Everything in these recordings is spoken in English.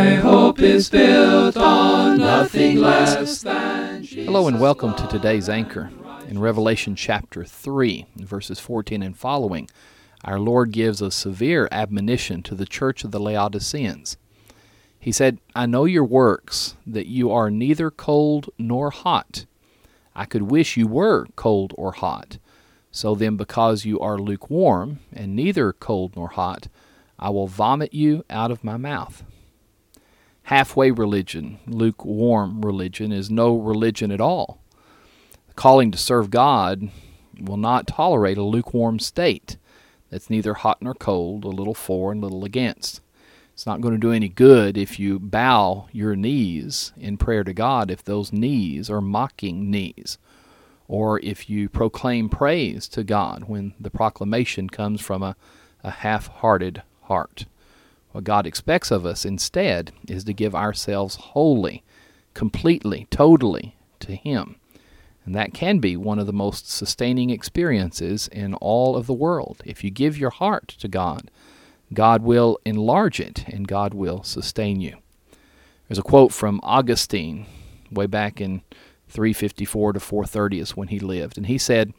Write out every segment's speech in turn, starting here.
My hope is built on nothing less than Jesus Hello and welcome to today's anchor. In Revelation chapter 3, verses 14 and following, our Lord gives a severe admonition to the church of the Laodiceans. He said, I know your works, that you are neither cold nor hot. I could wish you were cold or hot. So then, because you are lukewarm, and neither cold nor hot, I will vomit you out of my mouth. Halfway religion, lukewarm religion, is no religion at all. The calling to serve God will not tolerate a lukewarm state that's neither hot nor cold, a little for and little against. It's not going to do any good if you bow your knees in prayer to God if those knees are mocking knees, or if you proclaim praise to God when the proclamation comes from a, a half hearted heart. What God expects of us instead is to give ourselves wholly, completely, totally to Him. And that can be one of the most sustaining experiences in all of the world. If you give your heart to God, God will enlarge it and God will sustain you. There's a quote from Augustine way back in 354 to 430 is when he lived, and he said,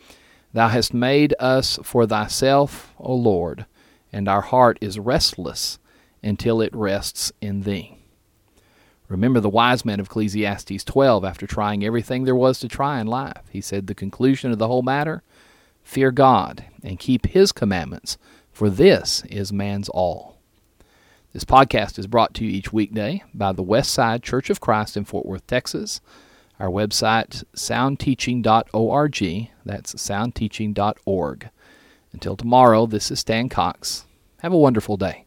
Thou hast made us for thyself, O Lord, and our heart is restless until it rests in thee. Remember the wise man of Ecclesiastes 12 after trying everything there was to try in life. He said, The conclusion of the whole matter fear God and keep his commandments for this is man's all. This podcast is brought to you each weekday by the West Side Church of Christ in Fort Worth, Texas. Our website, soundteaching.org. That's soundteaching.org. Until tomorrow, this is Stan Cox. Have a wonderful day.